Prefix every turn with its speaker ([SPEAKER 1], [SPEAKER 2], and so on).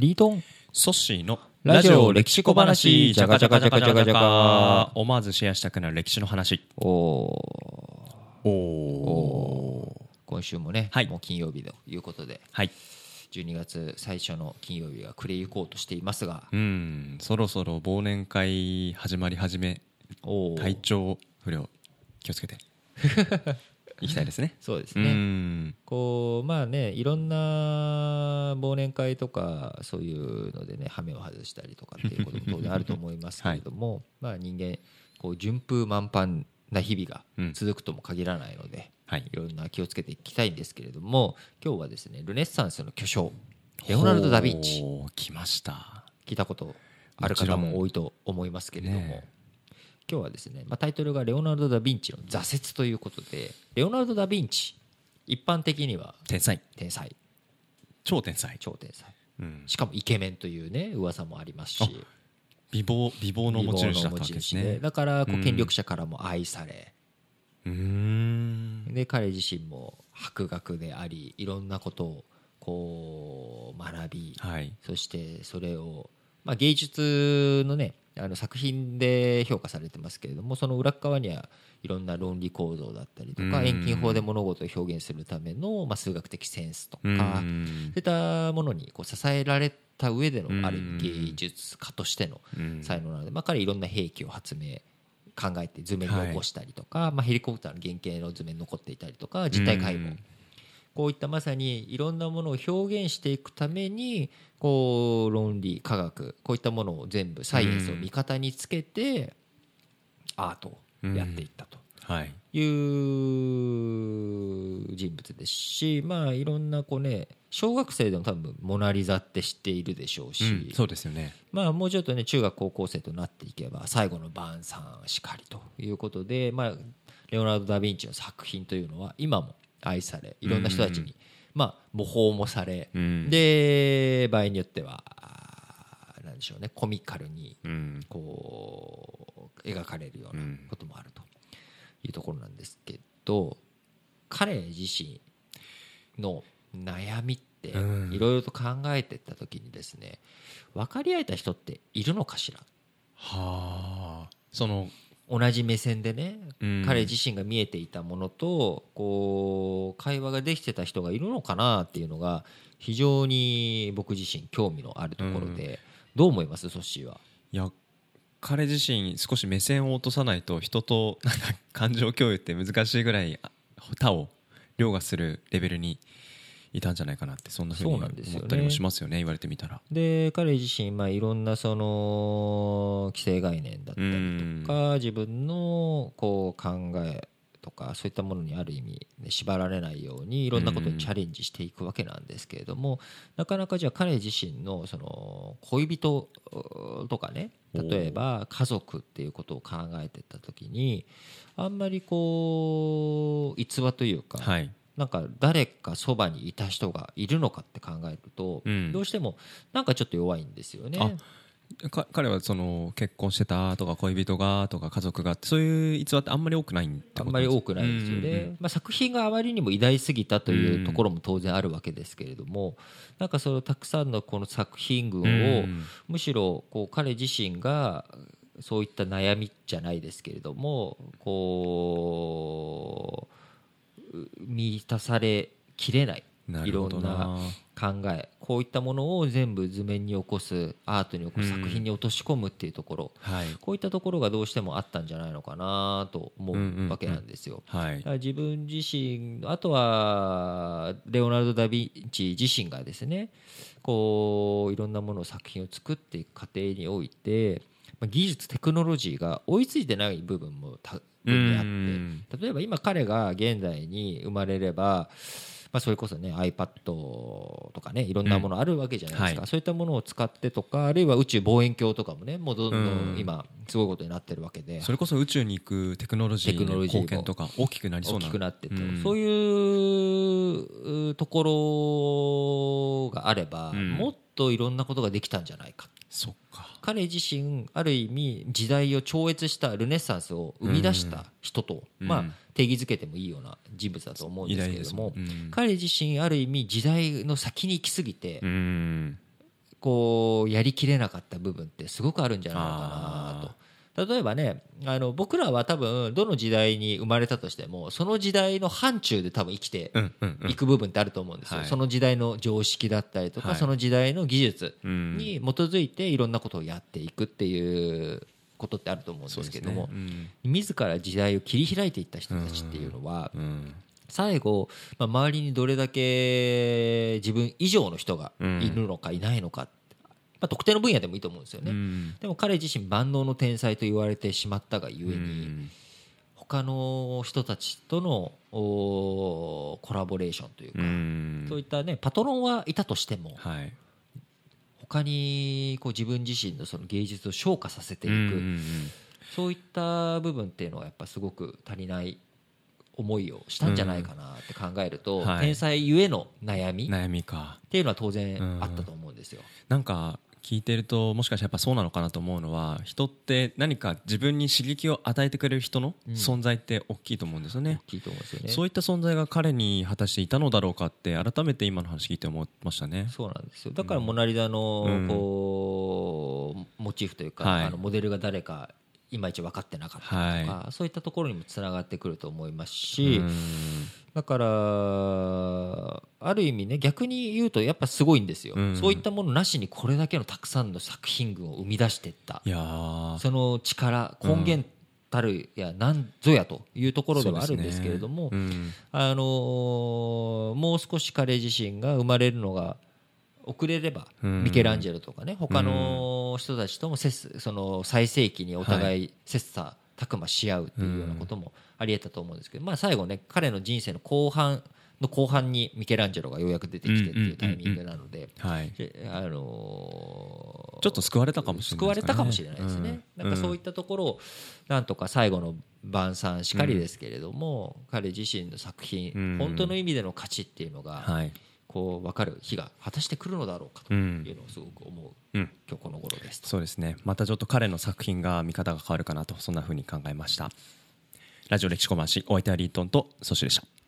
[SPEAKER 1] リートン。
[SPEAKER 2] ソッシーの
[SPEAKER 1] ラジオ歴史小話。
[SPEAKER 2] じゃがじゃがじゃがじゃがじゃが思わずシェアしたくなる歴史の話。
[SPEAKER 1] お
[SPEAKER 2] お
[SPEAKER 1] お今週もね、
[SPEAKER 2] はい。
[SPEAKER 1] もう金曜日ということで。
[SPEAKER 2] はい。
[SPEAKER 1] 12月最初の金曜日が暮れゆこうとしていますが。
[SPEAKER 2] うん。そろそろ忘年会始まり始め。体調不良気をつけて いきたいですね。う
[SPEAKER 1] そうですね。
[SPEAKER 2] ん。
[SPEAKER 1] こうまあねいろんな忘年会とかそういうのでね羽目を外したりとかっていうことも当然あると思いますけれども、まあ人間こう順風満帆な日々が
[SPEAKER 2] うん。
[SPEAKER 1] 続くとも限らないので、
[SPEAKER 2] はい。
[SPEAKER 1] いろんな気をつけていきたいんですけれども今日はですねルネッサンスの巨匠レオナルド・ダ・ヴィンチ。
[SPEAKER 2] 来ました。
[SPEAKER 1] 聞いたことある方も多いと思いますけれども、
[SPEAKER 2] ね
[SPEAKER 1] 今日はですね、まあ、タイトルが「レオナルド・ダ・ヴィンチの挫折」ということでレオナルド・ダ・ヴィンチ一般的には
[SPEAKER 2] 天才。
[SPEAKER 1] 天才。
[SPEAKER 2] 超天才。
[SPEAKER 1] 超天才。
[SPEAKER 2] うん。
[SPEAKER 1] しかもイケメンというね噂もありますし。
[SPEAKER 2] 美貌美貌の持ち主だったわけですね。
[SPEAKER 1] だからこ
[SPEAKER 2] う
[SPEAKER 1] うん。権力者からも愛され、
[SPEAKER 2] うーん。
[SPEAKER 1] で彼自身も博学でありいろんなことをこう学び、
[SPEAKER 2] はい。
[SPEAKER 1] そしてそれを、まあ、芸術のねあの作品で評価されてますけれどもその裏っ側にはいろんな論理構造だったりとか
[SPEAKER 2] うん。
[SPEAKER 1] 遠近法で物事を表現するための、まあ、数学的センスとか、
[SPEAKER 2] う
[SPEAKER 1] そうんいったものにこう支えられた上での
[SPEAKER 2] うん。
[SPEAKER 1] ある意味芸術家としての
[SPEAKER 2] うん。
[SPEAKER 1] 才能なので、まあ、彼いろんな兵器を発明考えて図面に起こしたりとか、まあ、ヘリコプターの原型の図面に残っていたりとか実体解剖、
[SPEAKER 2] うん
[SPEAKER 1] こういったまさにいろんなものを表現していくためにこう論理科学こういったものを全部サイエンスを味方につけてアートをやっていったと
[SPEAKER 2] はい。
[SPEAKER 1] いう人物ですしまあいろんなこうね小学生でも多分「モナ・リザ」って知っているでしょうし、
[SPEAKER 2] うんそうですよね。
[SPEAKER 1] まあもうちょっとね中学高校生となっていけば最後の晩餐しかりということで、まあ、レオナルド・ダ・ヴィンチの作品というのは今も愛されいろんな人たちに、まあ、模倣もされ、
[SPEAKER 2] うん。
[SPEAKER 1] で場合によってはなんでしょうねコミカルに
[SPEAKER 2] うん。
[SPEAKER 1] こう描かれるような
[SPEAKER 2] うん
[SPEAKER 1] こともあるというところなんですけど彼自身の悩みって
[SPEAKER 2] うん。
[SPEAKER 1] いろいろと考えていった時にですね分かり合えた人っているのかしら？
[SPEAKER 2] はあ。その
[SPEAKER 1] 同じ目線でね、
[SPEAKER 2] うん。
[SPEAKER 1] 彼自身が見えていたものとこう会話ができてた人がいるのかなっていうのが非常に僕自身興味のあるところで、どう思います？ソッシーは。
[SPEAKER 2] いや彼自身少し目線を落とさないと人となんか感情共有って難しいぐらいあ他を凌駕するレベルにいたんじゃないかなってそんなふうに思ったりもしますよね言われてみたら。
[SPEAKER 1] で彼自身、まあ、いろんなその既成概念だったりとか自分のこう考えとかそういったものにある意味、ね、縛られないようにいろんなことにチャレンジしていくわけなんですけれどもなかなかじゃあ彼自身のその恋人うとかね例えば家族っていうことを考えてた時にあんまりこう逸話というか、
[SPEAKER 2] はい
[SPEAKER 1] なんか誰かそばにいた人がいるのかって考えると、
[SPEAKER 2] うん。
[SPEAKER 1] どうしてもなんかちょっと弱いんですよね。
[SPEAKER 2] か彼はその結婚してたとか恋人がとか家族がそういう逸話ってあんまり多くないって
[SPEAKER 1] あんまり多くないですよね、
[SPEAKER 2] うんうんうん。
[SPEAKER 1] まあ、作品があまりにも偉大すぎたというところも当然あるわけですけれども、なんかそのたくさんのこの作品群を、
[SPEAKER 2] うん
[SPEAKER 1] むしろこう彼自身がそういった悩みじゃないですけれどもこうう満たされきれない。
[SPEAKER 2] ない
[SPEAKER 1] ろんな
[SPEAKER 2] な
[SPEAKER 1] 考え。こういったものを全部図面に起こすアートに起こす
[SPEAKER 2] うん
[SPEAKER 1] 作品に落とし込むっていうところ、
[SPEAKER 2] はい。
[SPEAKER 1] こういったところがどうしてもあったんじゃないのかなと思
[SPEAKER 2] うんうんう
[SPEAKER 1] うんわけなんですよ。自分自身あとはレオナルド・ダ・ヴィンチ自身がですねこういろんなものを作品を作っていく過程においてまあ技術テクノロジーが追いついてない部分も多分にあ
[SPEAKER 2] うん
[SPEAKER 1] って。例えば今彼が現代に生まれればまあ、それこそね iPad とかねいろんなものあるわけじゃないですか、
[SPEAKER 2] はい。
[SPEAKER 1] そういったものを使ってとかあるいは宇宙望遠鏡とかもねもうどんど
[SPEAKER 2] うん。
[SPEAKER 1] ん今すごいことになってるわけで。
[SPEAKER 2] それこそ宇宙に行くテクノロジーの貢献とか大きくなりそう
[SPEAKER 1] 大
[SPEAKER 2] な
[SPEAKER 1] きくなってて、
[SPEAKER 2] うん。
[SPEAKER 1] そういううところがあれば、
[SPEAKER 2] うん。
[SPEAKER 1] もっといろんなことができたんじゃないか。
[SPEAKER 2] そっか。
[SPEAKER 1] 彼自身ある意味時代を超越したルネッサンスを生み出した人と、
[SPEAKER 2] うん。
[SPEAKER 1] まあ、定義づけてもいいような人物だと思うんですけれども、彼自身ある意味時代の先に行き過ぎて、
[SPEAKER 2] うん。
[SPEAKER 1] こうやりきれなかった部分ってすごくあるんじゃないのかなと。例えばねあの僕らは多分どの時代に生まれたとしてもその時代の範疇で多分生きていく部分ってあると思うんですよ、
[SPEAKER 2] はい。
[SPEAKER 1] その時代の常識だったりとか、
[SPEAKER 2] はい。
[SPEAKER 1] その時代の技術
[SPEAKER 2] うん。
[SPEAKER 1] に基づいていろんなことをやっていくっていうことってあると思うんですけども、
[SPEAKER 2] そうですね。
[SPEAKER 1] 自ら時代を切り開いていった人たちっていうのは、
[SPEAKER 2] うんうん。
[SPEAKER 1] 最後、まあ、周りにどれだけ自分以上の人がいるのかいないのか、まあ、特定の分野でもいいと思うんですよね、
[SPEAKER 2] うん。
[SPEAKER 1] でも彼自身万能の天才と言われてしまったがゆえ
[SPEAKER 2] う
[SPEAKER 1] に、
[SPEAKER 2] ん。
[SPEAKER 1] 他の人たちとのおコラボレーションというか、
[SPEAKER 2] うん。
[SPEAKER 1] そういったねパトロンはいたとしても
[SPEAKER 2] はい。
[SPEAKER 1] 他にこう自分自身のその芸術を昇華させていく、
[SPEAKER 2] うんうん
[SPEAKER 1] そういった部分っていうのはやっぱすごく足りない思いをしたんじゃないかなって考えると、
[SPEAKER 2] うん。はい。
[SPEAKER 1] 天才ゆえの悩みっ
[SPEAKER 2] 悩みか。
[SPEAKER 1] ていうのは当然
[SPEAKER 2] うん
[SPEAKER 1] あったと思うんですよ。
[SPEAKER 2] なんか聞いてるともしかしたらやっぱそうなのかなと思うのは人って何か自分に刺激を与えてくれる人の
[SPEAKER 1] うん。
[SPEAKER 2] 存在って大きいと思うんですよね、
[SPEAKER 1] 大きいと思うんですよね。
[SPEAKER 2] そういった存在が彼に果たしていたのだろうかって改めて今の話聞いて思いましたね。
[SPEAKER 1] そうなんですよ。だから「モナ・リザの」
[SPEAKER 2] うん。
[SPEAKER 1] こうモチーフというか、
[SPEAKER 2] はい。
[SPEAKER 1] あのモデルが誰かいまいち分かってなかったりとか、そういったところにもつながってくると思いますし、
[SPEAKER 2] うん
[SPEAKER 1] だからある意味ね逆に言うとやっぱすごいんですよ、
[SPEAKER 2] うん。
[SPEAKER 1] そういったものなしにこれだけのたくさんの作品群を生み出していったその力根源たるや何ぞやというところではあるんですけれども、
[SPEAKER 2] ね。うん。
[SPEAKER 1] あのーもう少し彼自身が生まれるのが遅れれば、
[SPEAKER 2] うん。
[SPEAKER 1] ミケランジェロとかね他の人たちとも切その最盛期にお互い。切磋琢磨し合うっていうようなこともありえたと思うんですけど、まあ、最後ね彼の人生の後半の後半にミケランジェロがようやく出てきてっていうタイミングなので。あのー
[SPEAKER 2] ちょっと救われたかもしれない
[SPEAKER 1] 救われたかもしれないですね、
[SPEAKER 2] うん。
[SPEAKER 1] なんかそういったところをなんとか最後の晩餐しかりですけれども、彼自身の作品、
[SPEAKER 2] うん。
[SPEAKER 1] 本当の意味での価値っていうのが、
[SPEAKER 2] はい
[SPEAKER 1] こう分かる日が果たして来るのだろうかというのをすごく思う、
[SPEAKER 2] うん。
[SPEAKER 1] 今日この頃です。と
[SPEAKER 2] そうですね。またちょっと彼の作品が見方が変わるかなとそんな風に考えました。ラジオ歴史小話お相手はリートンとソシでした